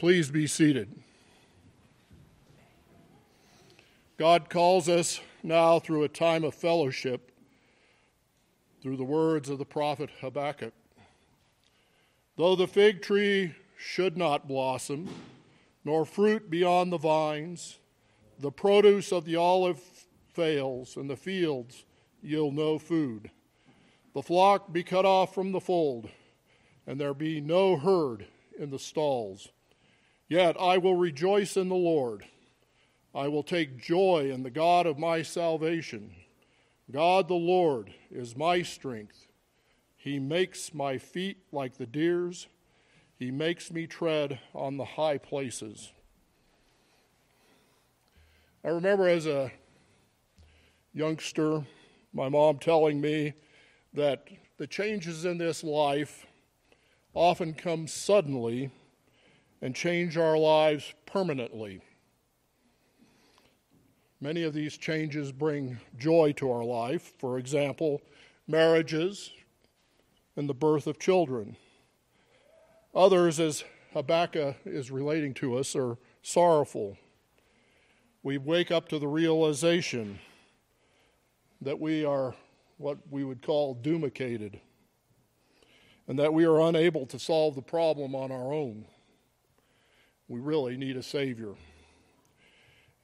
Please be seated. God calls us now through a time of fellowship through the words of the prophet Habakkuk. Though the fig tree should not blossom, nor fruit be on the vines, the produce of the olive fails, and the fields yield no food. The flock be cut off from the fold, and there be no herd in the stalls. Yet I will rejoice in the Lord. I will take joy in the God of my salvation. God the Lord is my strength. He makes my feet like the deer's. He makes me tread on the high places. I remember as a youngster, my mom telling me that the changes in this life often come suddenly and change our lives permanently. Many of these changes bring joy to our life. For example, marriages and the birth of children. Others, as Habakkuk is relating to us, are sorrowful. We wake up to the realization that we are what we would call doomicated and that we are unable to solve the problem on our own. We really need a Savior.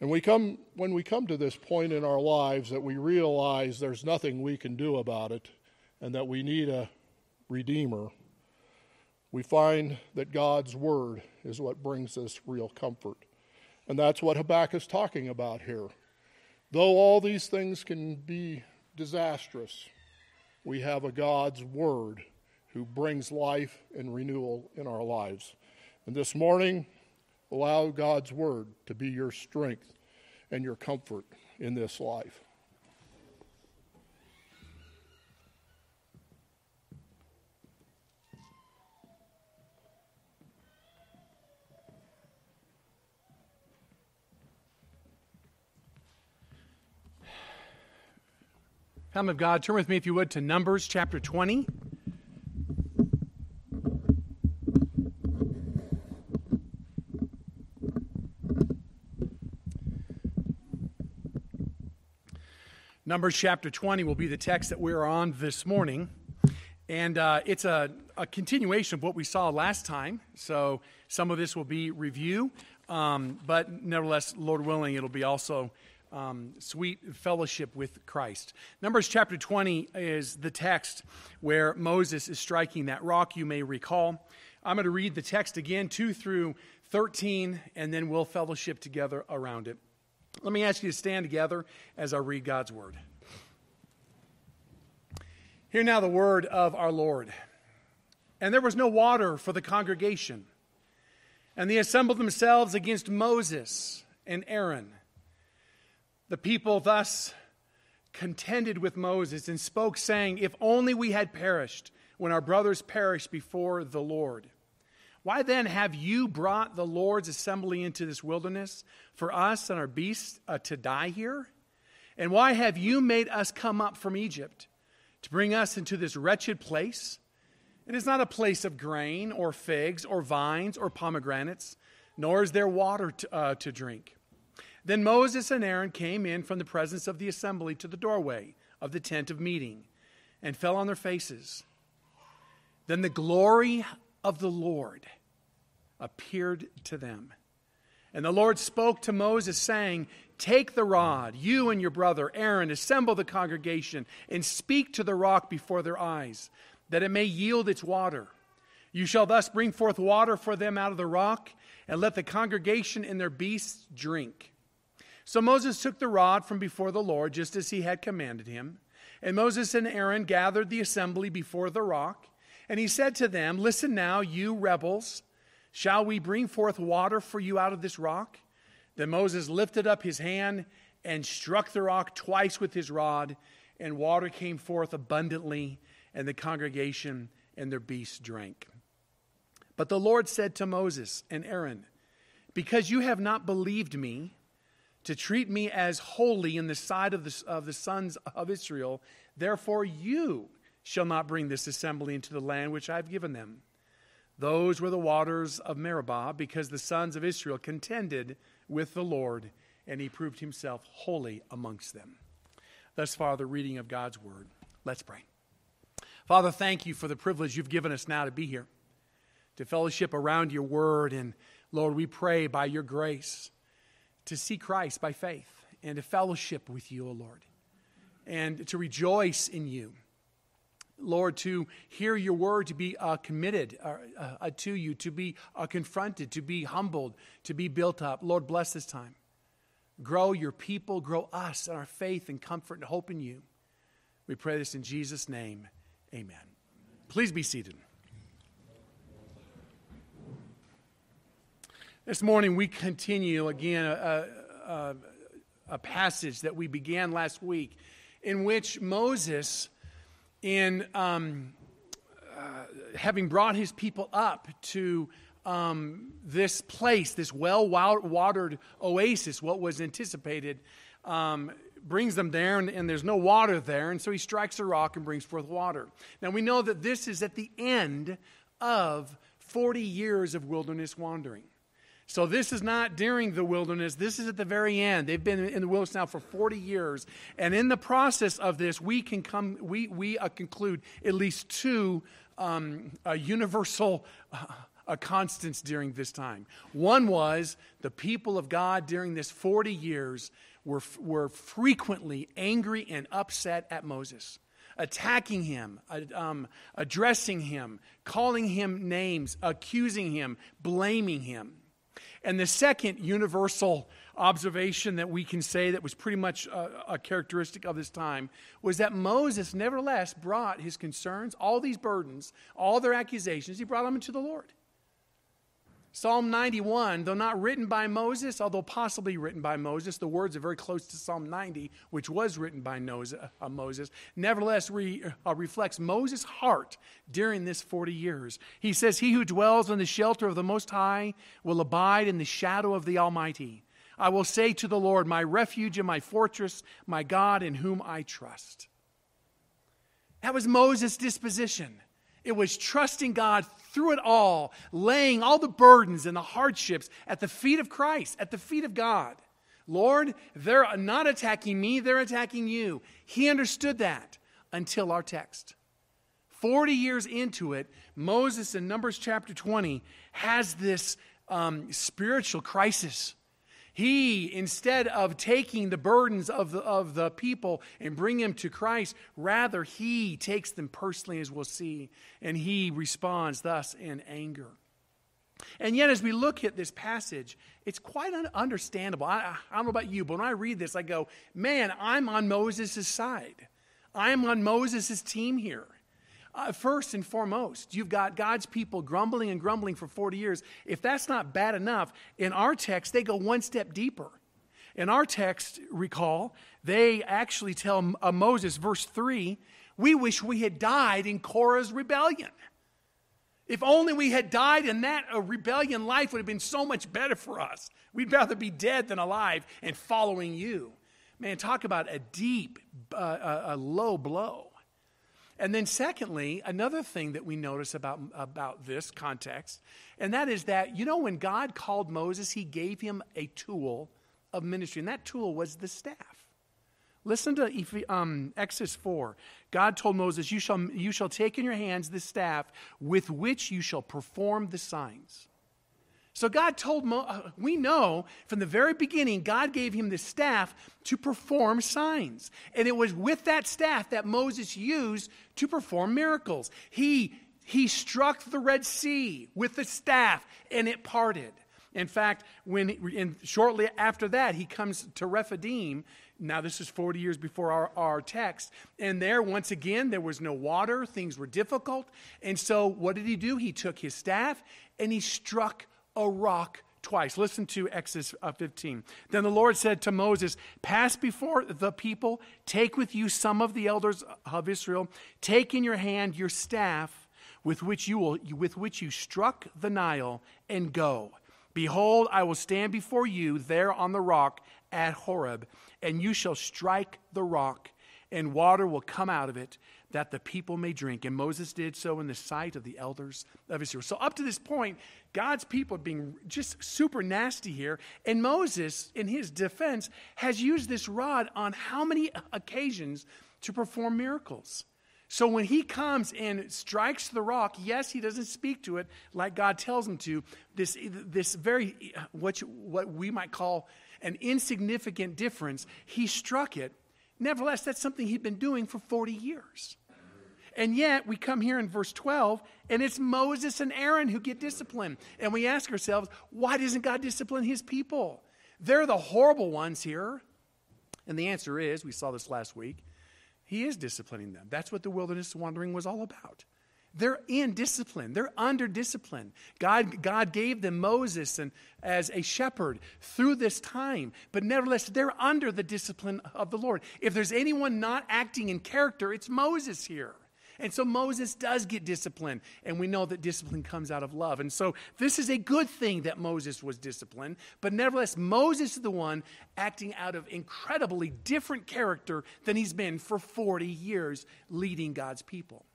And we come, when we come to this point in our lives that we realize there's nothing we can do about it and that we need a Redeemer, we find that God's Word is what brings us real comfort. And that's what Habakkuk is talking about here. Though all these things can be disastrous, we have a God's Word who brings life and renewal in our lives. And this morning, Allow God's word to be your strength and your comfort in this life. Come of God, turn with me, if you would, to Numbers chapter 20. Numbers chapter 20 will be the text that we're on this morning. And uh, it's a, a, continuation of what we saw last time. So some of this will be review, um, but nevertheless, Lord willing, it'll be also um, sweet fellowship with Christ. Numbers chapter 20 is the text where Moses is striking that rock, you may recall. I'm going to read the text again, 2 through 13, and then we'll fellowship together around it. Let me ask you to stand together as I read God's word. Hear now the word of our Lord. And there was no water for the congregation. And they assembled themselves against Moses and Aaron. The people thus contended with Moses and spoke, saying, If only we had perished when our brothers perished before the Lord. Why then have you brought the Lord's assembly into this wilderness for us and our beasts uh, to die here? And why have you made us come up from Egypt to bring us into this wretched place? It is not a place of grain or figs or vines or pomegranates, nor is there water to, uh, to drink. Then Moses and Aaron came in from the presence of the assembly to the doorway of the tent of meeting and fell on their faces. Then the glory of the Lord appeared to them. And the Lord spoke to Moses, saying, Take the rod, you and your brother Aaron, assemble the congregation, and speak to the rock before their eyes, that it may yield its water. You shall thus bring forth water for them out of the rock, and let the congregation and their beasts drink. So Moses took the rod from before the Lord, just as he had commanded him. And Moses and Aaron gathered the assembly before the rock. And he said to them, Listen now, you rebels, shall we bring forth water for you out of this rock? Then Moses lifted up his hand and struck the rock twice with his rod, and water came forth abundantly, and the congregation and their beasts drank. But the Lord said to Moses and Aaron, Because you have not believed me, to treat me as holy in the sight of the, of the sons of Israel, therefore you shall not bring this assembly into the land which I have given them. Those were the waters of Meribah, because the sons of Israel contended with the Lord, and he proved himself holy amongst them. Thus far, the reading of God's word. Let's pray. Father, thank you for the privilege you've given us now to be here, to fellowship around your word. And Lord, we pray by your grace to see Christ by faith and to fellowship with you, O Lord, and to rejoice in you. Lord, to hear your word, to be uh, committed uh, uh, to you, to be uh, confronted, to be humbled, to be built up. Lord, bless this time. Grow your people, grow us in our faith and comfort and hope in you. We pray this in Jesus' name. Amen. Please be seated. This morning we continue again a, a, a passage that we began last week in which Moses in um, uh, having brought his people up to um, this place, this well watered oasis, what was anticipated, um, brings them there, and, and, there's no water there, and so he strikes a rock and brings forth water. Now we know that this is at the end of 40 years of wilderness wandering. So this is not during the wilderness. This is at the very end. They've been in the wilderness now for 40 years. And in the process of this, we can come, we, we uh, conclude at least two um, uh, universal uh, constants during this time. One was the people of God during this 40 years were, were frequently angry and upset at Moses attacking him, um, addressing him, calling him names, accusing him, blaming him. And the second universal observation that we can say that was pretty much a, a, characteristic of this time was that Moses nevertheless brought his concerns, all these burdens, all their accusations, he brought them to the Lord. Psalm 91, though not written by Moses, although possibly written by Moses, the words are very close to Psalm 90, which was written by uh, Moses, nevertheless re, uh, reflects Moses' heart during this 40 years. He says, He who dwells in the shelter of the Most High will abide in the shadow of the Almighty. I will say to the Lord, My refuge and my fortress, my God in whom I trust. That was Moses' disposition. It was trusting God through it all, laying all the burdens and the hardships at the feet of Christ, at the feet of God. Lord, they're not attacking me, they're attacking you. He understood that until our text. 40 years into it, Moses in Numbers chapter 20 has this um, spiritual crisis. He, instead of taking the burdens of the, of the people and bring them to Christ, rather he takes them personally, as we'll see, and he responds thus in anger. And yet, as we look at this passage, it's quite un- understandable. I, I, don't know about you, but when I read this, I go, man, I'm on Moses' side. I'm on Moses' team here. Uh, first and foremost, you've got God's people grumbling and grumbling for 40 years. If that's not bad enough, in our text, they go one step deeper. In our text, recall, they actually tell uh, Moses, verse 3, we wish we had died in Korah's rebellion. If only we had died in that a rebellion, life would have been so much better for us. We'd rather be dead than alive and following you. Man, talk about a deep, uh, a low blow. And then, secondly, another thing that we notice about, about this context, and that is that, you know, when God called Moses, he gave him a tool of ministry, and that tool was the staff. Listen to um, Exodus 4. God told Moses, you shall, you shall take in your hands the staff with which you shall perform the signs. So God told, Mo, uh, we know from the very beginning, God gave him the staff to perform signs. And it was with that staff that Moses used to perform miracles. He, he struck the Red Sea with the staff and it parted. In fact, when in, shortly after that, he comes to Rephidim. Now, this is 40 years before our, our text. And there, once again, there was no water. Things were difficult. And so, what did he do? He took his staff and he struck a rock twice. Listen to Exodus uh, 15. Then the Lord said to Moses, Pass before the people, take with you some of the elders of Israel, take in your hand your staff with which you, will, with which you struck the Nile, and go. Behold, I will stand before you there on the rock at Horeb, and you shall strike the rock, and water will come out of it, that the people may drink. And Moses did so in the sight of the elders of Israel. So, up to this point, God's people are being just super nasty here. And Moses, in his defense, has used this rod on how many occasions to perform miracles? So when he comes and strikes the rock, yes, he doesn't speak to it like God tells him to. This, this very, what, you, what we might call an insignificant difference, he struck it Nevertheless, that's something he'd been doing for 40 years. And yet, we come here in verse 12, and it's Moses and Aaron who get disciplined. And we ask ourselves, why doesn't God discipline his people? They're the horrible ones here. And the answer is, we saw this last week, he is disciplining them. That's what the wilderness wandering was all about. They're in discipline. They're under discipline. God, God gave them Moses and, as a shepherd through this time, but nevertheless, they're under the discipline of the Lord. If there's anyone not acting in character, it's Moses here. And so Moses does get disciplined, and we know that discipline comes out of love. And so this is a good thing that Moses was disciplined, but nevertheless, Moses is the one acting out of incredibly different character than he's been for 40 years leading God's people.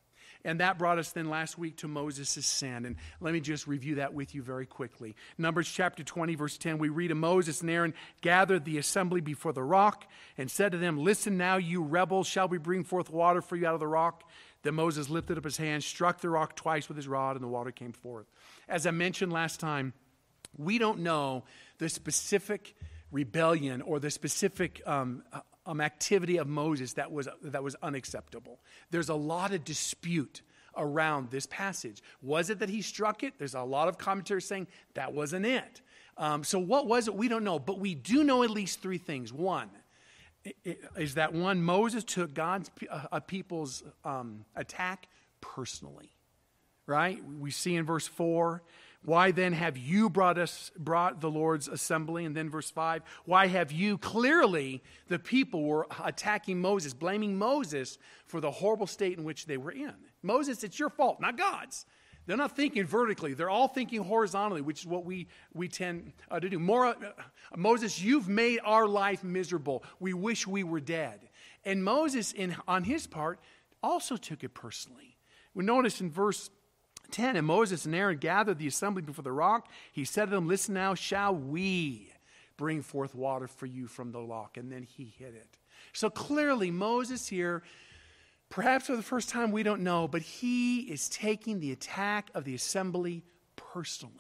And that brought us then last week to Moses' sin. And let me just review that with you very quickly. Numbers chapter 20, verse 10, we read, of Moses and Aaron gathered the assembly before the rock and said to them, Listen now, you rebels, shall we bring forth water for you out of the rock? Then Moses lifted up his hand, struck the rock twice with his rod, and the water came forth. As I mentioned last time, we don't know the specific rebellion or the specific um, um, activity of Moses that was, that was unacceptable. There's a lot of dispute around this passage. Was it that he struck it? There's a lot of commentary saying that wasn't it. Um, so, what was it? We don't know, but we do know at least three things. One is that one, Moses took God's uh, people's um, attack personally, right? We see in verse 4 why then have you brought us brought the Lord's assembly? And then verse 5, why have you clearly the people were attacking Moses, blaming Moses for the horrible state in which they were in. Moses, it's your fault, not God's. They're not thinking vertically. They're all thinking horizontally, which is what we, we tend uh, to do. More, uh, Moses, you've made our life miserable. We wish we were dead. And Moses, in, on his part, also took it personally. We notice in verse 10 And Moses and Aaron gathered the assembly before the rock. He said to them, Listen now, shall we bring forth water for you from the rock? And then he hid it. So clearly, Moses here, perhaps for the first time, we don't know, but he is taking the attack of the assembly personally.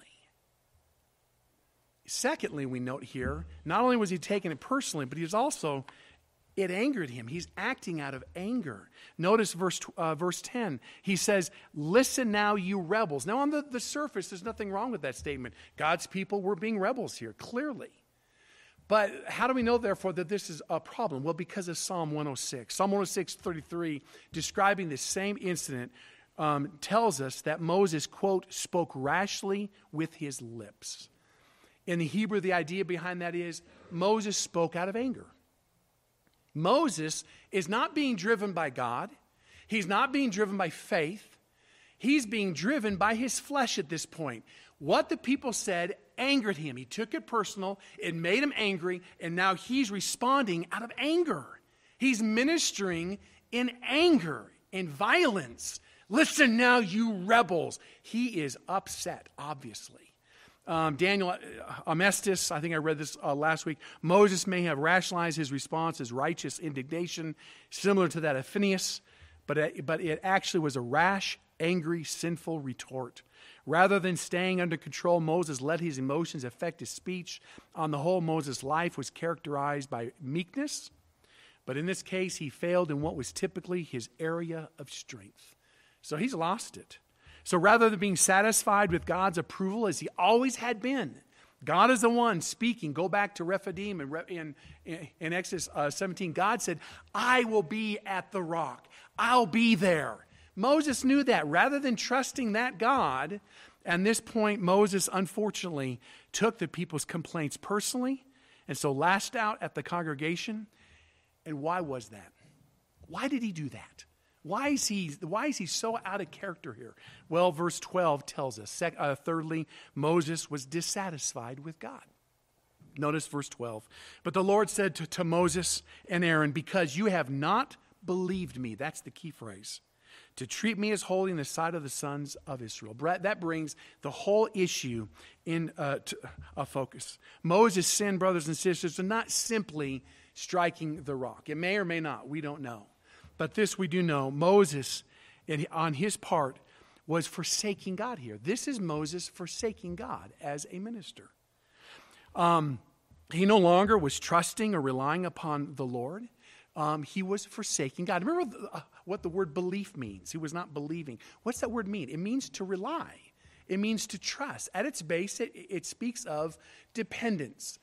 Secondly, we note here, not only was he taking it personally, but he was also it angered him. He's acting out of anger. Notice verse, uh, verse 10. He says, Listen now, you rebels. Now, on the, the surface, there's nothing wrong with that statement. God's people were being rebels here, clearly. But how do we know, therefore, that this is a problem? Well, because of Psalm 106. Psalm 106, 33, describing the same incident, um, tells us that Moses, quote, spoke rashly with his lips. In the Hebrew, the idea behind that is Moses spoke out of anger. Moses is not being driven by God, he's not being driven by faith. He's being driven by his flesh at this point. What the people said angered him. He took it personal, it made him angry, and now he's responding out of anger. He's ministering in anger, in violence. Listen now, you rebels. He is upset, obviously. Um, Daniel uh, Amestis, I think I read this uh, last week. Moses may have rationalized his response as righteous indignation, similar to that of Phineas, but it, but it actually was a rash, angry, sinful retort. Rather than staying under control, Moses let his emotions affect his speech. On the whole, Moses' life was characterized by meekness, but in this case, he failed in what was typically his area of strength. So he's lost it. So rather than being satisfied with God's approval as he always had been, God is the one speaking. Go back to Rephidim in, in, in Exodus uh, 17. God said, I will be at the rock. I'll be there. Moses knew that. Rather than trusting that God, and this point, Moses unfortunately took the people's complaints personally and so lashed out at the congregation. And why was that? Why did he do that? Why is, he, why is he so out of character here? Well, verse 12 tells us. Uh, thirdly, Moses was dissatisfied with God. Notice verse 12. But the Lord said to, to Moses and Aaron, Because you have not believed me. That's the key phrase. To treat me as holy in the sight of the sons of Israel. That brings the whole issue in uh, a focus. Moses' sin, brothers and sisters, are not simply striking the rock. It may or may not. We don't know. But this we do know. Moses, on his part, was forsaking God here. This is Moses forsaking God as a minister. Um, he no longer was trusting or relying upon the Lord. Um, he was forsaking God. Remember uh, what the word belief means? He was not believing. What's that word mean? It means to rely, it means to trust. At its base, it, it speaks of dependence,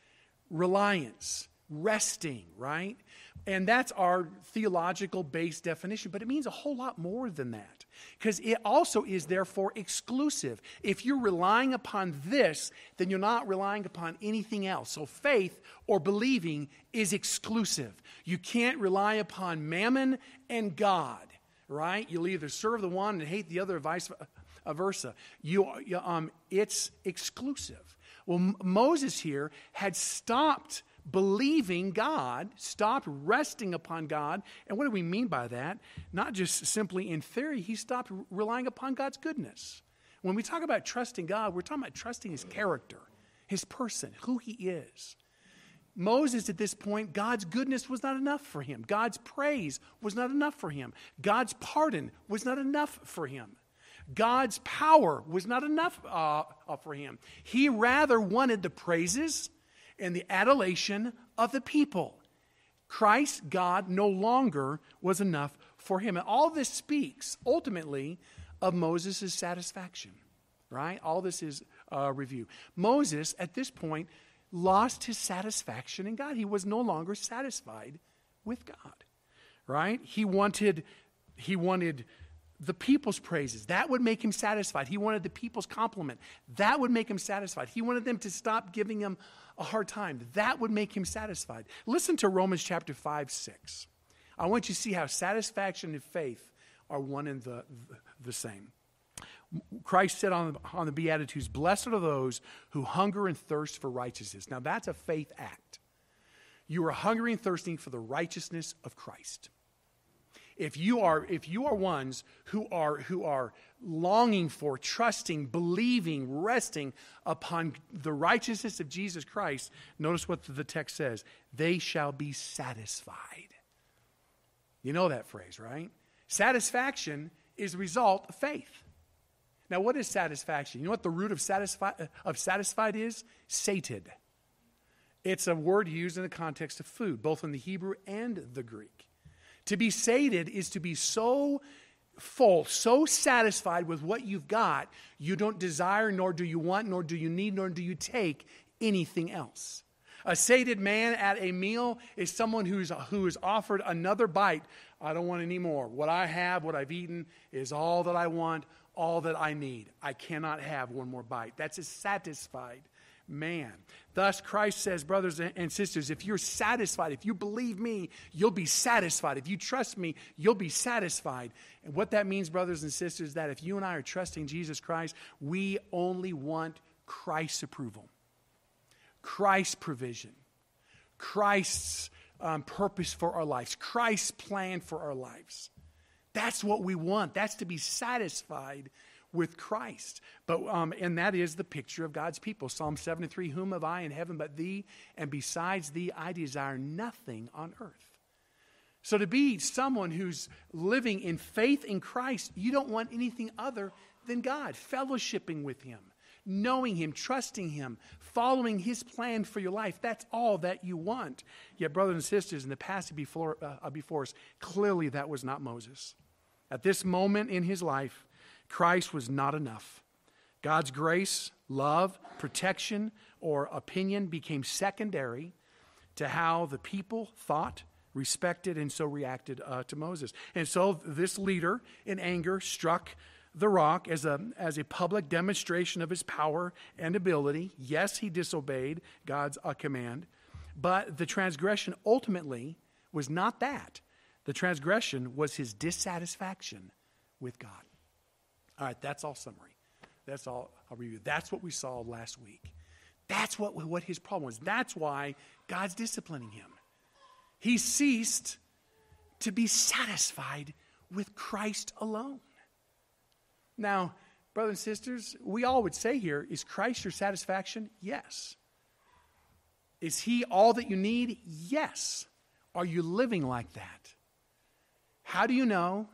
reliance, resting, right? And that's our theological based definition, but it means a whole lot more than that because it also is therefore exclusive. If you're relying upon this, then you're not relying upon anything else. So faith or believing is exclusive. You can't rely upon mammon and God, right? You'll either serve the one and hate the other, vice versa. You, um, it's exclusive. Well, Moses here had stopped believing God, stopped resting upon God. And what do we mean by that? Not just simply in theory, he stopped relying upon God's goodness. When we talk about trusting God, we're talking about trusting his character, his person, who he is. Moses, at this point, God's goodness was not enough for him. God's praise was not enough for him. God's pardon was not enough for him. God's power was not enough uh, for him. He rather wanted the praises and the adulation of the people. Christ, God, no longer was enough for him. And all this speaks ultimately of Moses' satisfaction, right? All this is a review. Moses, at this point, lost his satisfaction in God. He was no longer satisfied with God, right? He wanted, he wanted the people's praises. That would make him satisfied. He wanted the people's compliment. That would make him satisfied. He wanted them to stop giving him a hard time. That would make him satisfied. Listen to Romans chapter 5, 6. I want you to see how satisfaction and faith are one and the, the same. Christ said on, on the Beatitudes, Blessed are those who hunger and thirst for righteousness. Now, that's a faith act. You are hungry and thirsting for the righteousness of Christ if you are if you are ones who are who are longing for trusting believing resting upon the righteousness of jesus christ notice what the text says they shall be satisfied. You know that phrase right? Satisfaction is a result of faith. Now what is satisfaction? You know what the root of satisfied of satisfied is? Sated. It's a word used in the context of food both in the hebrew and the greek to be sated is to be so full, so satisfied with what you've got, you don't desire, nor do you want, nor do you need, nor do you take anything else. A sated man at a meal is someone who's, who is offered another bite. I don't want any more. What I have, what I've eaten, is all that I want, all that I need. I cannot have one more bite. That's a satisfied man. Thus, Christ says, brothers and sisters, if you're satisfied, if you believe me, you'll be satisfied. If you trust me, you'll be satisfied. And what that means, brothers and sisters, is that if you and I are trusting Jesus Christ, we only want Christ's approval, Christ's provision, Christ's um, purpose for our lives, Christ's plan for our lives. That's what we want. That's to be satisfied with Christ. But um, and that is the picture of God's people. Psalm 73, whom have I in heaven but thee, and besides thee I desire nothing on earth. So to be someone who's living in faith in Christ, you don't want anything other than God, fellowshipping with him, knowing him, trusting him, following his plan for your life. That's all that you want. Yet, brothers and sisters, in the passage before, uh, before us, clearly that was not Moses. At this moment in his life, Christ was not enough. God's grace, love, protection, or opinion became secondary to how the people thought, respected, and so reacted uh, to Moses. And so this leader, in anger, struck the rock as a, as a public demonstration of his power and ability. Yes, he disobeyed God's uh, command, but the transgression ultimately was not that. The transgression was his dissatisfaction with God. All right, that's all summary. That's all I'll review. That's what we saw last week. That's what, what his problem was. That's why God's disciplining him. He ceased to be satisfied with Christ alone. Now, brothers and sisters, we all would say here, is Christ your satisfaction? Yes. Is he all that you need? Yes. Are you living like that? How do you know?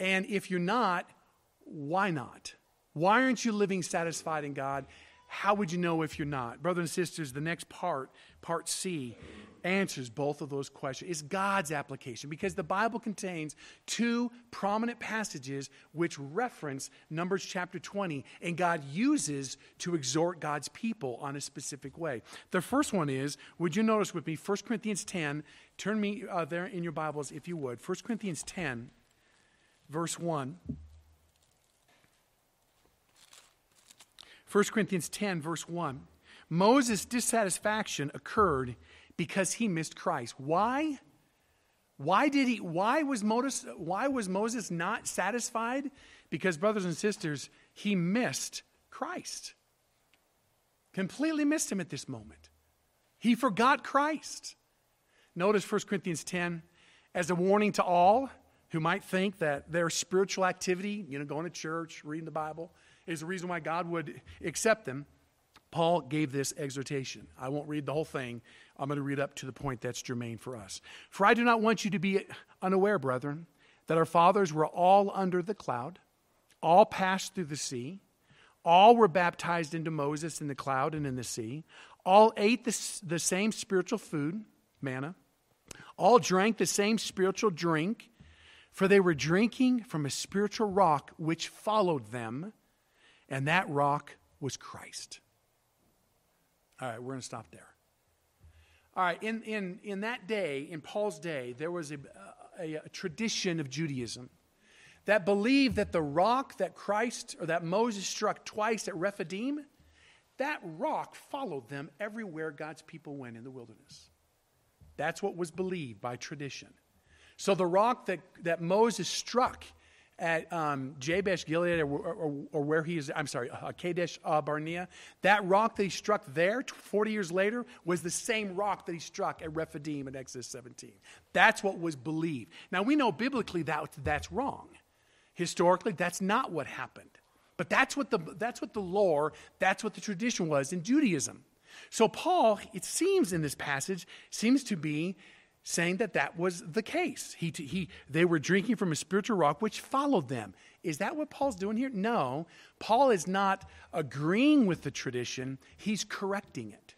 And if you're not, why not? Why aren't you living satisfied in God? How would you know if you're not? Brothers and sisters, the next part, part C, answers both of those questions. It's God's application because the Bible contains two prominent passages which reference Numbers chapter 20 and God uses to exhort God's people on a specific way. The first one is, would you notice with me, 1 Corinthians 10, turn me uh, there in your Bibles if you would. 1 Corinthians 10, verse 1. 1 Corinthians 10, verse 1. Moses' dissatisfaction occurred because he missed Christ. Why? Why did he why was Moses why was Moses not satisfied? Because brothers and sisters, he missed Christ. Completely missed him at this moment. He forgot Christ. Notice 1 Corinthians 10 as a warning to all who might think that their spiritual activity, you know, going to church, reading the Bible, is the reason why God would accept them. Paul gave this exhortation. I won't read the whole thing. I'm going to read up to the point that's germane for us. For I do not want you to be unaware, brethren, that our fathers were all under the cloud, all passed through the sea, all were baptized into Moses in the cloud and in the sea, all ate the, the same spiritual food, manna, all drank the same spiritual drink, for they were drinking from a spiritual rock which followed them, and that rock was Christ. All right, we're going to stop there. All right, in, in, in that day, in Paul's day, there was a, a, a tradition of Judaism that believed that the rock that Christ or that Moses struck twice at Rephidim, that rock followed them everywhere God's people went in the wilderness. That's what was believed by tradition. So the rock that, that Moses struck at um, Jabesh Gilead, or, or, or, where he is, I'm sorry, uh, Kadesh uh, Barnea, that rock that he struck there 40 years later was the same rock that he struck at Rephidim in Exodus 17. That's what was believed. Now we know biblically that that's wrong. Historically, that's not what happened. But that's what the, that's what the lore, that's what the tradition was in Judaism. So Paul, it seems in this passage, seems to be saying that that was the case. He, he, they were drinking from a spiritual rock which followed them. Is that what Paul's doing here? No. Paul is not agreeing with the tradition, he's correcting it.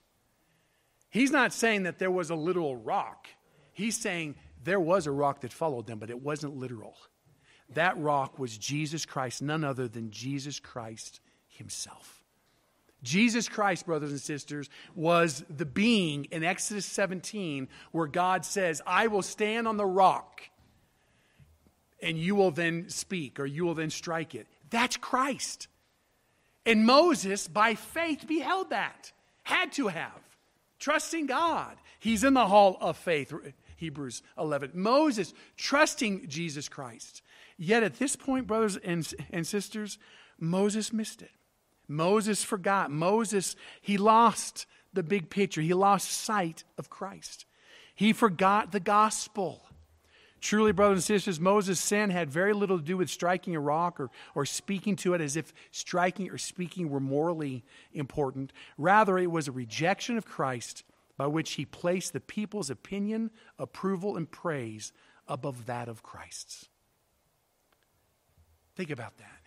He's not saying that there was a literal rock. He's saying there was a rock that followed them, but it wasn't literal. That rock was Jesus Christ, none other than Jesus Christ himself. Jesus Christ, brothers and sisters, was the being in Exodus 17 where God says, I will stand on the rock and you will then speak or you will then strike it. That's Christ. And Moses, by faith, beheld that, had to have, trusting God. He's in the hall of faith, Hebrews 11. Moses, trusting Jesus Christ. Yet at this point, brothers and, and sisters, Moses missed it. Moses forgot. Moses, he lost the big picture. He lost sight of Christ. He forgot the gospel. Truly, brothers and sisters, Moses' sin had very little to do with striking a rock or, or speaking to it as if striking or speaking were morally important. Rather, it was a rejection of Christ by which he placed the people's opinion, approval, and praise above that of Christ's. Think about that.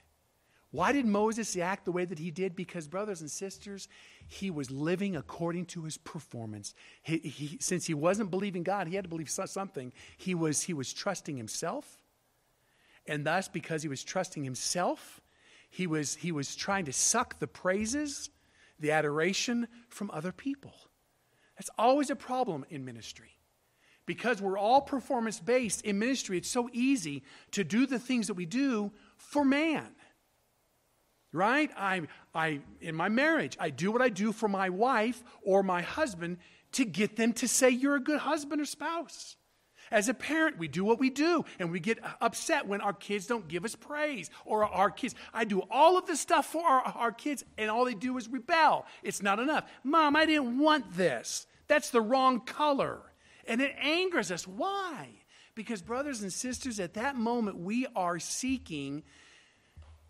Why did Moses act the way that he did? Because, brothers and sisters, he was living according to his performance. He, he, since he wasn't believing God, he had to believe something. He was, he was trusting himself. And thus, because he was trusting himself, he was, he was trying to suck the praises, the adoration from other people. That's always a problem in ministry. Because we're all performance based in ministry, it's so easy to do the things that we do for man right? I, I, in my marriage, I do what I do for my wife or my husband to get them to say you're a good husband or spouse. As a parent, we do what we do, and we get upset when our kids don't give us praise or our kids. I do all of this stuff for our, our kids, and all they do is rebel. It's not enough. Mom, I didn't want this. That's the wrong color. And it angers us. Why? Because, brothers and sisters, at that moment, we are seeking,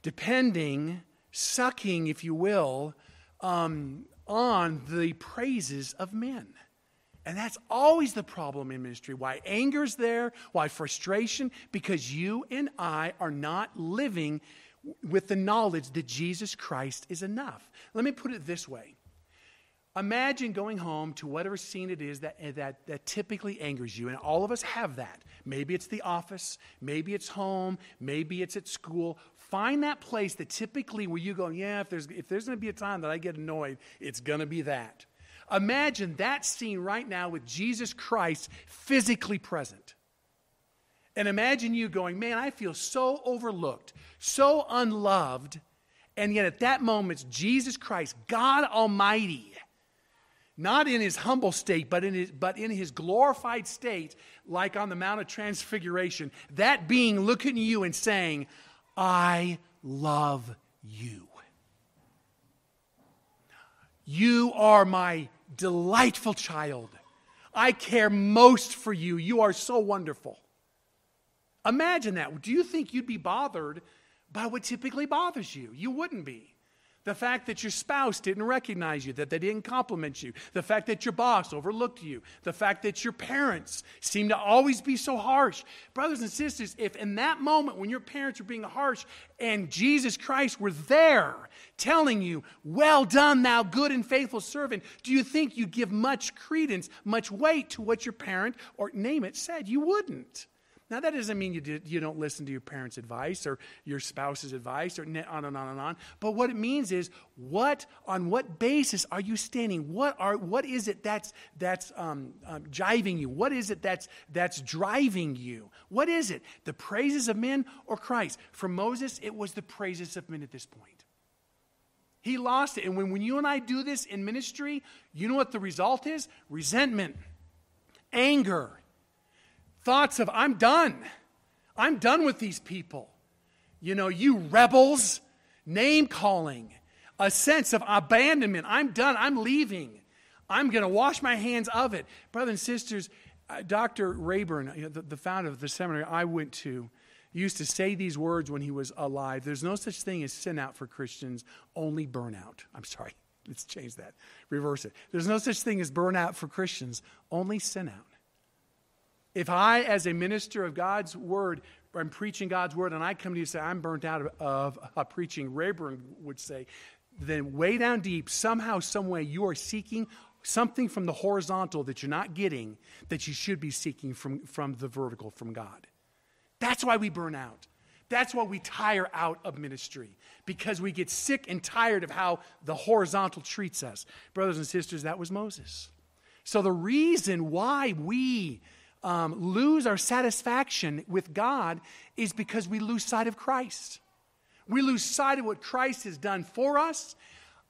depending, sucking, if you will, um, on the praises of men. And that's always the problem in ministry. Why anger's there, why frustration? Because you and I are not living with the knowledge that Jesus Christ is enough. Let me put it this way. Imagine going home to whatever scene it is that, that, that typically angers you, and all of us have that. Maybe it's the office, maybe it's home, maybe it's at school. Find that place that typically where you go, yeah, if there's, if there's going to be a time that I get annoyed, it's going to be that. Imagine that scene right now with Jesus Christ physically present. And imagine you going, man, I feel so overlooked, so unloved. And yet at that moment, Jesus Christ, God Almighty, not in his humble state, but in his, but in his glorified state, like on the Mount of Transfiguration, that being looking at you and saying, I love you. You are my delightful child. I care most for you. You are so wonderful. Imagine that. Do you think you'd be bothered by what typically bothers you? You wouldn't be. The fact that your spouse didn't recognize you, that they didn't compliment you, the fact that your boss overlooked you, the fact that your parents seem to always be so harsh. Brothers and sisters, if in that moment when your parents were being harsh and Jesus Christ were there telling you, Well done, thou good and faithful servant, do you think you'd give much credence, much weight to what your parent or name it said? You wouldn't. Now, that doesn't mean you, did, you don't listen to your parents' advice or your spouse's advice or on and on and on. But what it means is, what on what basis are you standing? What are what is it that's that's um, um, jiving you? What is it that's that's driving you? What is it? The praises of men or Christ? For Moses, it was the praises of men at this point. He lost it, and when, when you and I do this in ministry, you know what the result is? Resentment, anger thoughts of, I'm done. I'm done with these people. You know, you rebels, name calling, a sense of abandonment. I'm done. I'm leaving. I'm going to wash my hands of it. Brothers and sisters, uh, Dr. Rayburn, you know, the, the founder of the seminary I went to, used to say these words when he was alive. There's no such thing as sin out for Christians, only burnout. I'm sorry, let's change that, reverse it. There's no such thing as burnout for Christians, only sin out. If I, as a minister of God's word, I'm preaching God's word, and I come to you and say, I'm burnt out of, of preaching, Rayburn would say, then way down deep, somehow, some way, you are seeking something from the horizontal that you're not getting that you should be seeking from, from the vertical, from God. That's why we burn out. That's why we tire out of ministry, because we get sick and tired of how the horizontal treats us. Brothers and sisters, that was Moses. So the reason why we um, lose our satisfaction with God is because we lose sight of Christ. We lose sight of what Christ has done for us,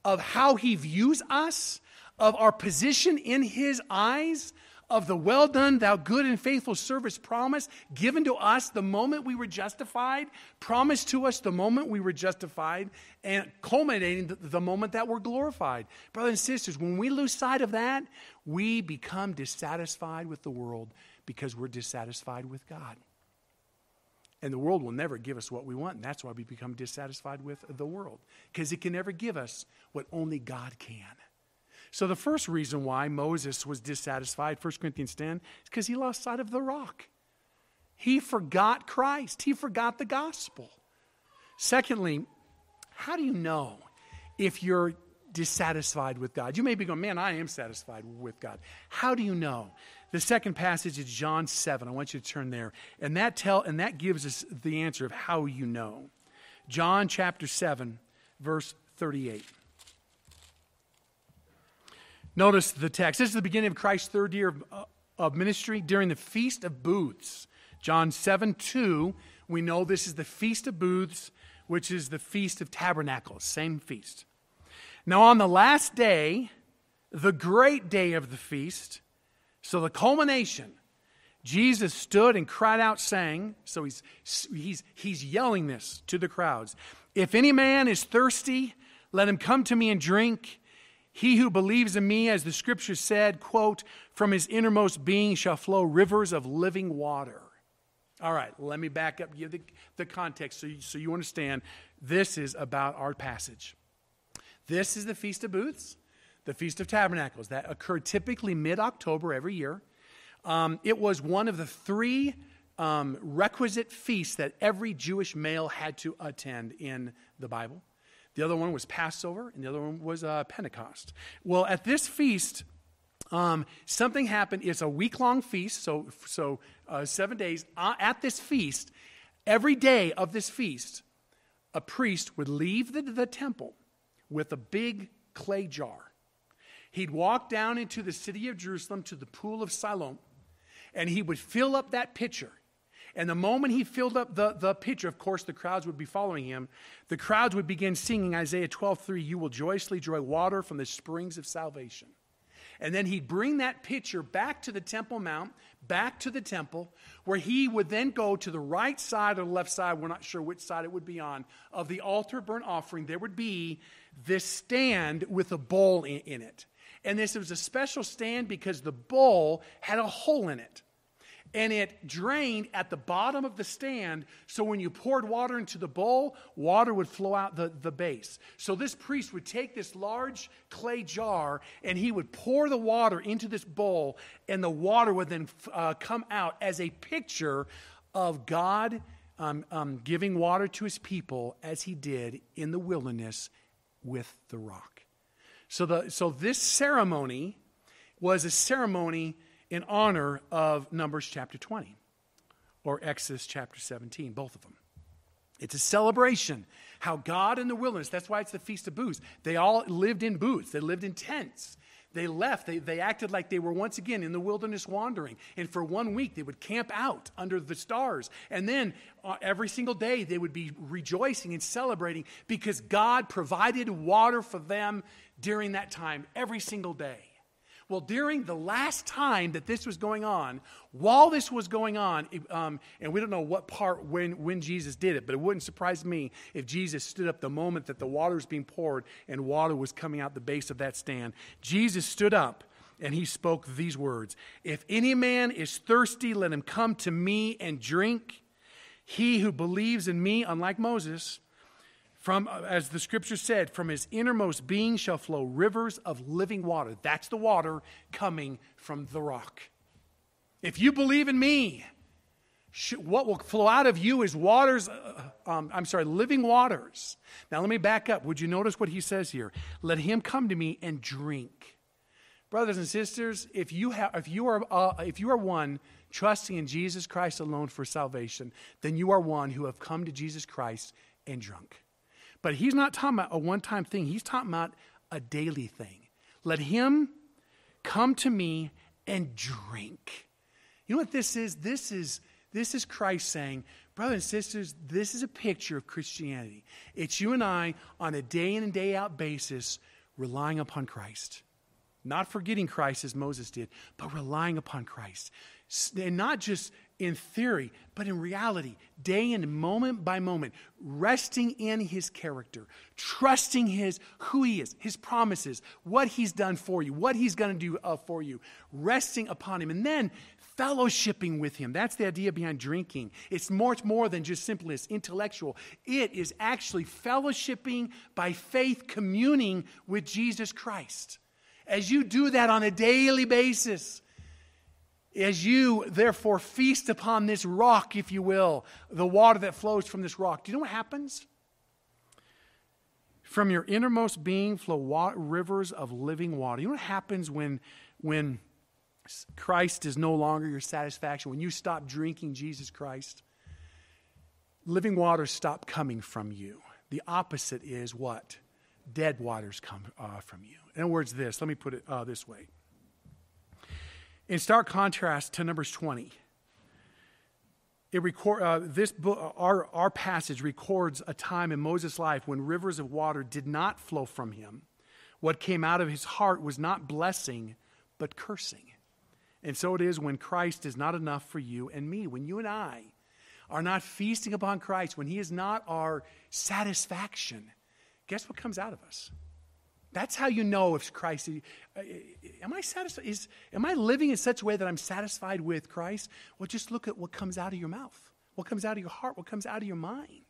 of how he views us, of our position in his eyes, of the well done, thou good and faithful service promise given to us the moment we were justified, promised to us the moment we were justified, and culminating the, the moment that we're glorified. Brothers and sisters, when we lose sight of that, we become dissatisfied with the world because we're dissatisfied with God. And the world will never give us what we want. And that's why we become dissatisfied with the world, because it can never give us what only God can. So, the first reason why Moses was dissatisfied, 1 Corinthians 10, is because he lost sight of the rock. He forgot Christ, he forgot the gospel. Secondly, how do you know if you're dissatisfied with God? You may be going, man, I am satisfied with God. How do you know? The second passage is John 7. I want you to turn there. And that tell and that gives us the answer of how you know. John chapter 7, verse 38. Notice the text. This is the beginning of Christ's third year of, uh, of ministry during the Feast of Booths. John 7 2, we know this is the Feast of Booths, which is the Feast of Tabernacles, same feast. Now, on the last day, the great day of the feast, so the culmination, Jesus stood and cried out, saying, so he's, he's, he's yelling this to the crowds If any man is thirsty, let him come to me and drink. He who believes in me, as the scripture said, quote, from his innermost being shall flow rivers of living water. All right, let me back up, give the, the context so you, so you understand this is about our passage. This is the Feast of Booths, the Feast of Tabernacles, that occurred typically mid October every year. Um, it was one of the three um, requisite feasts that every Jewish male had to attend in the Bible. The other one was Passover, and the other one was uh, Pentecost. Well, at this feast, um, something happened. It's a week long feast, so, so uh, seven days. Uh, at this feast, every day of this feast, a priest would leave the, the temple with a big clay jar. He'd walk down into the city of Jerusalem to the pool of Siloam, and he would fill up that pitcher. And the moment he filled up the, the pitcher, of course, the crowds would be following him. The crowds would begin singing Isaiah 12 3, You will joyously draw water from the springs of salvation. And then he'd bring that pitcher back to the Temple Mount, back to the temple, where he would then go to the right side or the left side, we're not sure which side it would be on, of the altar burnt offering. There would be this stand with a bowl in, in it. And this was a special stand because the bowl had a hole in it and it drained at the bottom of the stand. So when you poured water into the bowl, water would flow out the, the base. So this priest would take this large clay jar and he would pour the water into this bowl, and the water would then uh, come out as a picture of God um, um, giving water to his people as he did in the wilderness with the rock. So, the, so this ceremony was a ceremony in honor of Numbers chapter 20 or Exodus chapter 17, both of them. It's a celebration how God in the wilderness, that's why it's the Feast of Booths. They all lived in booths, they lived in tents. They left. They, they acted like they were once again in the wilderness wandering. And for one week, they would camp out under the stars. And then uh, every single day, they would be rejoicing and celebrating because God provided water for them during that time every single day. Well, during the last time that this was going on, while this was going on, um, and we don't know what part when, when Jesus did it, but it wouldn't surprise me if Jesus stood up the moment that the water was being poured and water was coming out the base of that stand. Jesus stood up and he spoke these words If any man is thirsty, let him come to me and drink. He who believes in me, unlike Moses, from, as the scripture said, from his innermost being shall flow rivers of living water. That's the water coming from the rock. If you believe in me, what will flow out of you is waters, uh, um, I'm sorry, living waters. Now let me back up. Would you notice what he says here? Let him come to me and drink. Brothers and sisters, if you, have, if you, are, uh, if you are one trusting in Jesus Christ alone for salvation, then you are one who have come to Jesus Christ and drunk. But he's not talking about a one time thing, he's talking about a daily thing. Let him come to me and drink. You know what this is? This is this is Christ saying, brothers and sisters, this is a picture of Christianity. It's you and I on a day in and day out basis relying upon Christ. Not forgetting Christ as Moses did, but relying upon Christ. And not just in theory, but in reality, day and moment by moment, resting in his character, trusting his who he is, his promises, what he's done for you, what he's going to do uh, for you, resting upon him, and then fellowshipping with him. That's the idea behind drinking. It's much more than just simply as intellectual. It is actually fellowshipping by faith, communing with Jesus Christ. As you do that on a daily basis, as you therefore feast upon this rock, if you will, the water that flows from this rock, do you know what happens? From your innermost being flow wa- rivers of living water. You know what happens when, when Christ is no longer your satisfaction, when you stop drinking Jesus Christ? Living waters stop coming from you. The opposite is what? Dead waters come uh, from you. In other words, this, let me put it uh, this way in stark contrast to Numbers 20, it record, uh, this book, our, our passage records a time in Moses' life when rivers of water did not flow from him. What came out of his heart was not blessing, but cursing. And so it is when Christ is not enough for you and me, when you and I are not feasting upon Christ, when he is not our satisfaction, guess what comes out of us? That's how you know if Christ. Uh, am I satisfied? Is, am I living in such a way that I'm satisfied with Christ? Well, just look at what comes out of your mouth, what comes out of your heart, what comes out of your mind.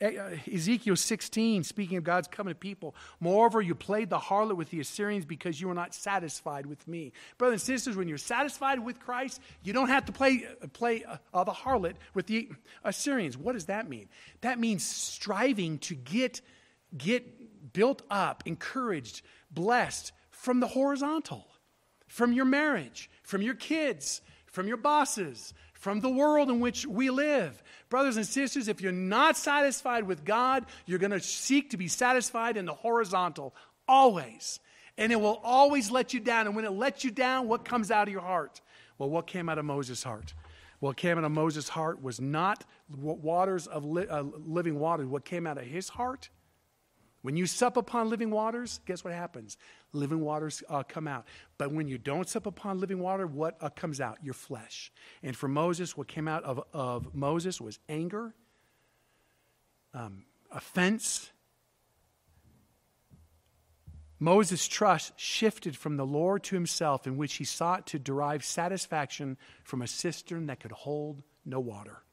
Uh, Ezekiel 16, speaking of God's covenant people, moreover, you played the harlot with the Assyrians because you were not satisfied with me. Brothers and sisters, when you're satisfied with Christ, you don't have to play, play uh, the harlot with the Assyrians. What does that mean? That means striving to get, get built up, encouraged, blessed from the horizontal, from your marriage, from your kids, from your bosses, from the world in which we live. Brothers and sisters, if you're not satisfied with God, you're going to seek to be satisfied in the horizontal, always. And it will always let you down. And when it lets you down, what comes out of your heart? Well, what came out of Moses' heart? What came out of Moses' heart was not waters of li- uh, living water. What came out of his heart when you sup upon living waters, guess what happens? Living waters uh, come out. But when you don't sup upon living water, what uh, comes out? Your flesh. And for Moses, what came out of, of Moses was anger, um, offense. Moses' trust shifted from the Lord to himself, in which he sought to derive satisfaction from a cistern that could hold no water.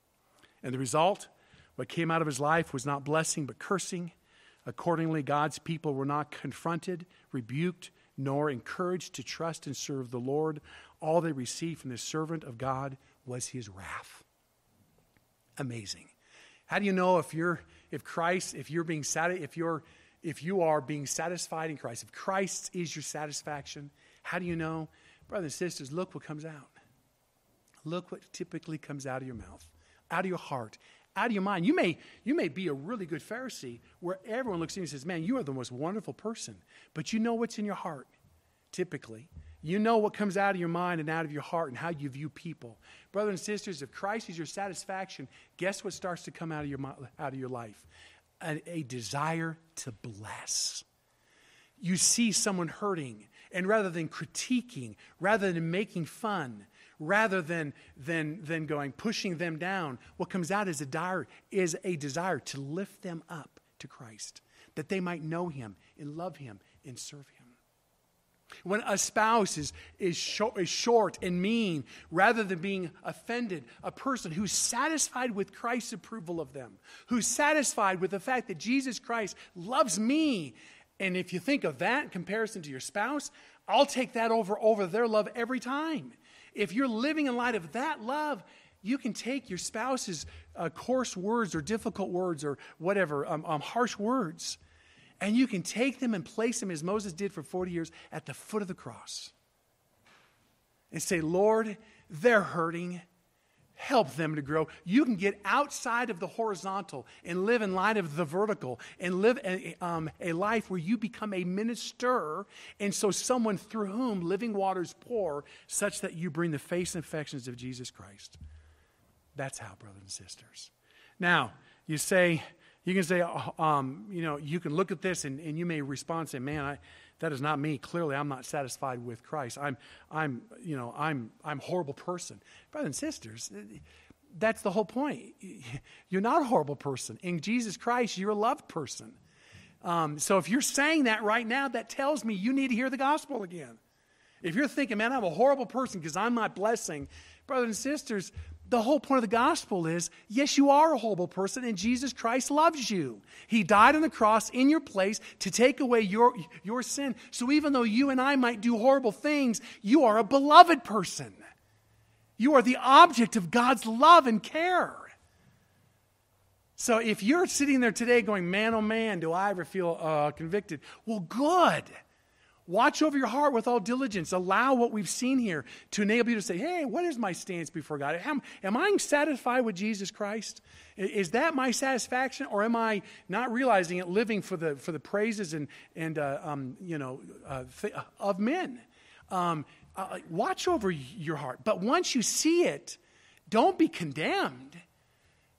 And the result, what came out of his life was not blessing but cursing. Accordingly, God's people were not confronted, rebuked, nor encouraged to trust and serve the Lord. All they received from the servant of God was his wrath. Amazing. How do you know if you're if Christ, if you're being sati- if you're if you are being satisfied in Christ, if Christ is your satisfaction, how do you know? Brothers and sisters, look what comes out. Look what typically comes out of your mouth, out of your heart, out of your mind. You may, you may be a really good Pharisee where everyone looks at you and says, Man, you are the most wonderful person. But you know what's in your heart, typically. You know what comes out of your mind and out of your heart and how you view people. Brothers and sisters, if Christ is your satisfaction, guess what starts to come out of your, out of your life? A, a desire to bless. You see someone hurting, and rather than critiquing, rather than making fun, rather than, than, than going pushing them down, what comes out is a, dire, is a desire to lift them up to Christ, that they might know him and love him and serve him. When a spouse is, is, is short and mean, rather than being offended, a person who's satisfied with Christ's approval of them, who's satisfied with the fact that Jesus Christ loves me. And if you think of that in comparison to your spouse, I'll take that over, over their love every time. If you're living in light of that love, you can take your spouse's uh, coarse words or difficult words or whatever, um, um, harsh words, and you can take them and place them as Moses did for 40 years at the foot of the cross and say, Lord, they're hurting help them to grow. You can get outside of the horizontal and live in light of the vertical and live a, um, a life where you become a minister. And so, someone through whom living waters pour, such that you bring the face and affections of Jesus Christ. That's how, brothers and sisters. Now, you say, you can say, uh, um, you know, you can look at this and, and you may respond and say, man, I, that is not me. Clearly, I'm not satisfied with Christ. I'm, I'm, you know, I'm, I'm a horrible person. Brothers and sisters, that's the whole point. You're not a horrible person. In Jesus Christ, you're a loved person. Um, so if you're saying that right now, that tells me you need to hear the gospel again. If you're thinking, man, I'm a horrible person because I'm not blessing, brothers and sisters, the whole point of the gospel is yes, you are a horrible person, and Jesus Christ loves you. He died on the cross in your place to take away your, your sin. So even though you and I might do horrible things, you are a beloved person. You are the object of God's love and care. So if you're sitting there today going, man, oh man, do I ever feel uh, convicted? Well, good. Watch over your heart with all diligence. Allow what we've seen here to enable you to say, hey, what is my stance before God? Am, am I satisfied with Jesus Christ? Is that my satisfaction? Or am I not realizing it, living for the, for the praises and, and uh, um, you know, uh, th- of men? Um, uh, watch over your heart. But once you see it, don't be condemned.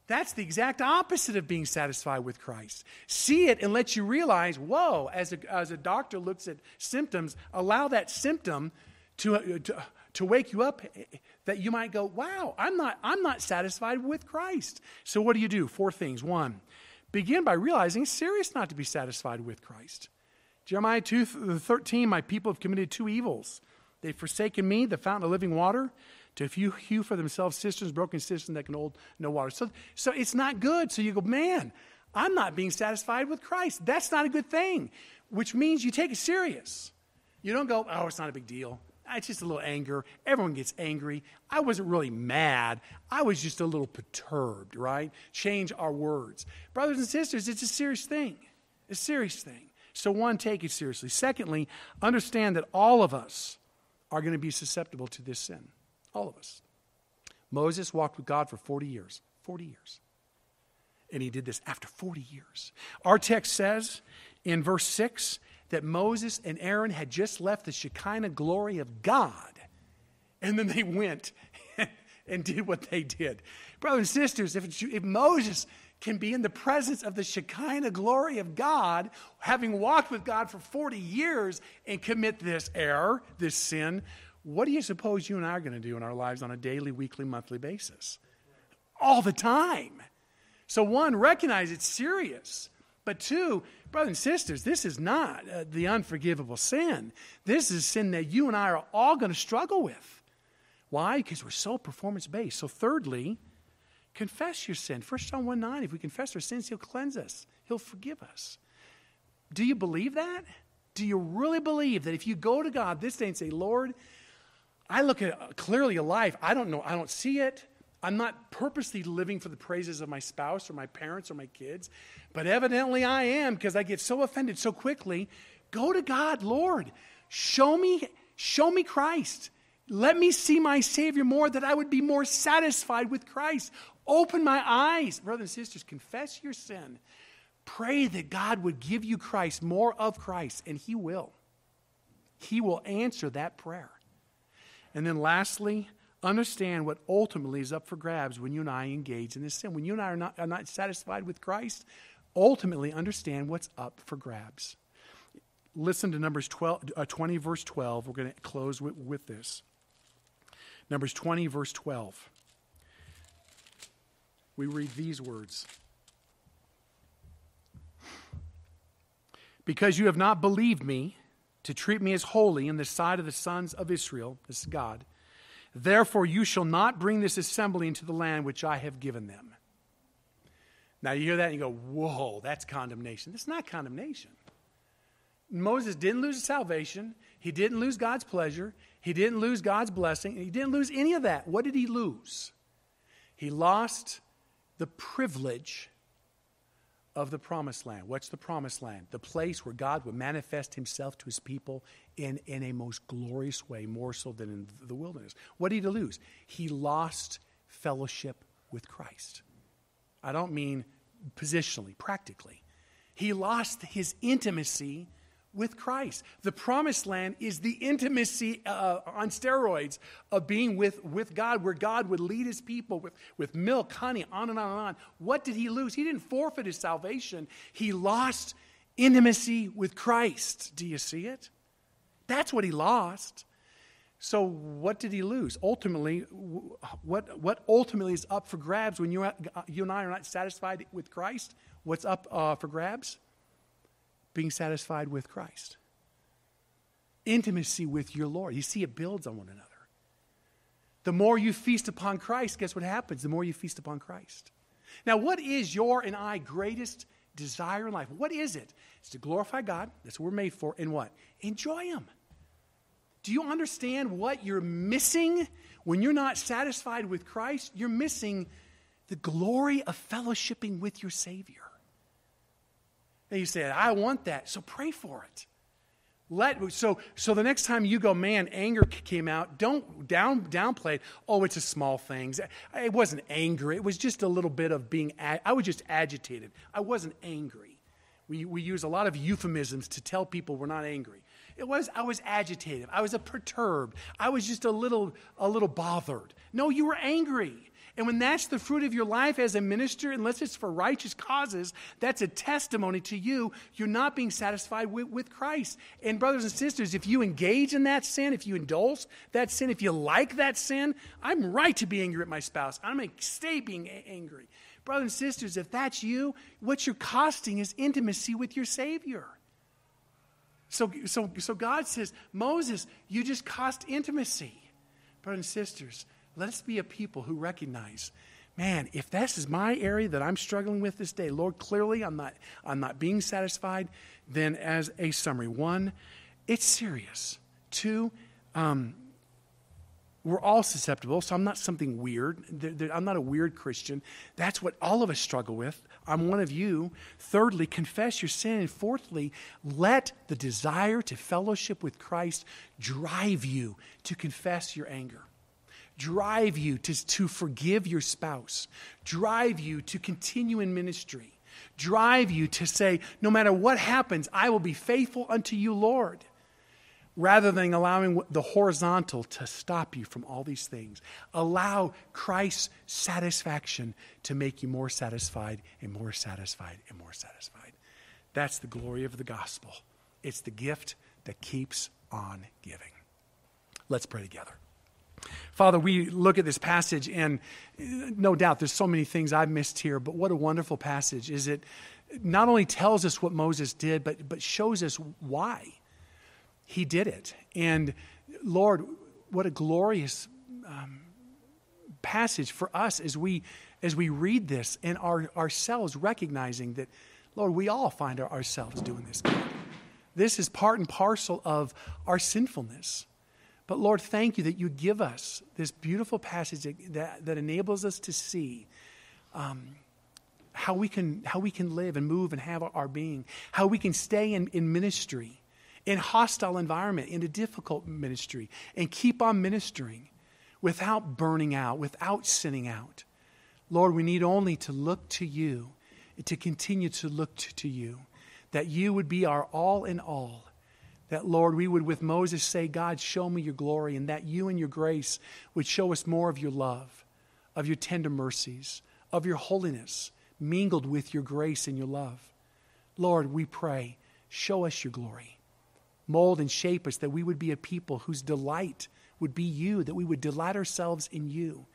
That's the exact opposite of being satisfied with Christ. See it and let you realize, whoa, as a, as a doctor looks at symptoms, allow that symptom to, uh, to, to wake you up that you might go, wow, I'm not, I'm not satisfied with Christ. So what do you do? Four things. One, begin by realizing it's serious not to be satisfied with Christ. Jeremiah 2 13, my people have committed two evils. They've forsaken me, the fountain of living water, to few, hew for themselves cisterns, broken cisterns that can hold no water. So, so it's not good. So you go, man, I'm not being satisfied with Christ. That's not a good thing, which means you take it serious. You don't go, oh, it's not a big deal. It's just a little anger. Everyone gets angry. I wasn't really mad. I was just a little perturbed, right? Change our words. Brothers and sisters, it's a serious thing. A serious thing. So, one, take it seriously. Secondly, understand that all of us are going to be susceptible to this sin. All of us. Moses walked with God for 40 years. 40 years. And he did this after 40 years. Our text says in verse 6 that Moses and Aaron had just left the Shekinah glory of God. And then they went and did what they did. Brothers and sisters, if, if Moses can be in the presence of the Shekinah glory of God, having walked with God for 40 years, and commit this error, this sin, what do you suppose you and I are going to do in our lives on a daily, weekly, monthly basis? All the time. So, one, recognize it's serious. But two, brothers and sisters, this is not uh, the unforgivable sin. This is sin that you and I are all going to struggle with. Why? Because we're so performance based. So, thirdly, Confess your sin. 1 John 1 9, if we confess our sins, He'll cleanse us, He'll forgive us. Do you believe that? Do you really believe that if you go to God this day and say, Lord, I look at uh, clearly a life, I don't know, I don't see it. I'm not purposely living for the praises of my spouse or my parents or my kids, but evidently I am because I get so offended so quickly. Go to God, Lord, show me, show me Christ. Let me see my Savior more, that I would be more satisfied with Christ. Open my eyes. Brothers and sisters, confess your sin. Pray that God would give you Christ, more of Christ, and He will. He will answer that prayer. And then lastly, understand what ultimately is up for grabs when you and I engage in this sin. When you and I are not, are not satisfied with Christ, ultimately understand what's up for grabs. Listen to Numbers 12, uh, 20, verse 12. We're going to close with, with this. Numbers 20, verse 12 we read these words Because you have not believed me to treat me as holy in the sight of the sons of Israel, this is God, therefore you shall not bring this assembly into the land which I have given them. Now you hear that and you go, whoa, that's condemnation. That's not condemnation. Moses didn't lose his salvation. He didn't lose God's pleasure. He didn't lose God's blessing. He didn't lose any of that. What did he lose? He lost the privilege of the promised land. What's the promised land? The place where God would manifest himself to his people in, in a most glorious way, more so than in the wilderness. What did he lose? He lost fellowship with Christ. I don't mean positionally, practically. He lost his intimacy with Christ. The promised land is the intimacy uh, on steroids of being with, with God, where God would lead his people with, with milk, honey, on and on and on. What did he lose? He didn't forfeit his salvation, he lost intimacy with Christ. Do you see it? That's what he lost. So, what did he lose? Ultimately, what, what ultimately is up for grabs when you, you and I are not satisfied with Christ? What's up uh, for grabs? Being satisfied with Christ. Intimacy with your Lord. You see, it builds on one another. The more you feast upon Christ, guess what happens? The more you feast upon Christ. Now, what is your and I greatest desire in life? What is it? It's to glorify God. That's what we're made for. And what? Enjoy Him. Do you understand what you're missing when you're not satisfied with Christ? You're missing the glory of fellowshipping with your Savior. And you say, I want that. So pray for it. Let, so, so the next time you go, man, anger came out, don't down, downplay it. Oh, it's a small thing. It wasn't anger. It was just a little bit of being, I was just agitated. I wasn't angry. We, we use a lot of euphemisms to tell people we're not angry. It was, I was agitated. I was perturbed. I was just a little, a little bothered. No, you were angry. And when that's the fruit of your life as a minister, unless it's for righteous causes, that's a testimony to you. You're not being satisfied with, with Christ. And, brothers and sisters, if you engage in that sin, if you indulge that sin, if you like that sin, I'm right to be angry at my spouse. I'm going to stay being angry. Brothers and sisters, if that's you, what you're costing is intimacy with your Savior. So, so, so God says, Moses, you just cost intimacy. Brothers and sisters, let us be a people who recognize, man, if this is my area that I'm struggling with this day, Lord, clearly I'm not, I'm not being satisfied, then as a summary, one, it's serious. Two, um, we're all susceptible, so I'm not something weird. I'm not a weird Christian. That's what all of us struggle with. I'm one of you. Thirdly, confess your sin. And fourthly, let the desire to fellowship with Christ drive you to confess your anger, drive you to, to forgive your spouse, drive you to continue in ministry, drive you to say, no matter what happens, I will be faithful unto you, Lord rather than allowing the horizontal to stop you from all these things. Allow Christ's satisfaction to make you more satisfied and more satisfied and more satisfied. That's the glory of the gospel. It's the gift that keeps on giving. Let's pray together. Father, we look at this passage, and no doubt there's so many things I've missed here, but what a wonderful passage. Is it not only tells us what Moses did, but, but shows us why he did it. And Lord, what a glorious um, passage for us as we as we read this and our, ourselves recognizing that, Lord, we all find our, ourselves doing this. This is part and parcel of our sinfulness. But Lord, thank you that you give us this beautiful passage that, that enables us to see um, how, we can, how we can live and move and have our, being, how we can stay in, in ministry in hostile environment, in a difficult ministry, and keep on ministering without burning out, without sinning out. Lord, we need only to look to you, to continue to look to you, that you would be our all in all. That, Lord, we would with Moses say, God, show me your glory, and that you and your grace would show us more of your love, of your tender mercies, of your holiness, mingled with your grace and your love. Lord, we pray, show us your glory mold and shape us that we would be a people whose delight would be you, that we would delight ourselves in you.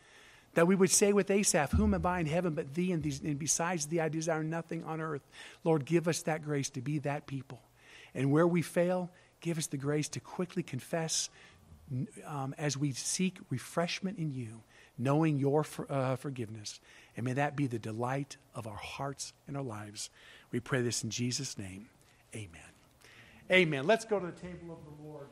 That we would say with Asaph, Whom am I in heaven but thee, and, these, and besides thee I desire nothing on earth. Lord, give us that grace to be that people. And where we fail, give us the grace to quickly confess um, as we seek refreshment in you, knowing your for, uh, forgiveness. And may that be the delight of our hearts and our lives. We pray this in Jesus' name. Amen. Amen. Let's go to the table of the Lord.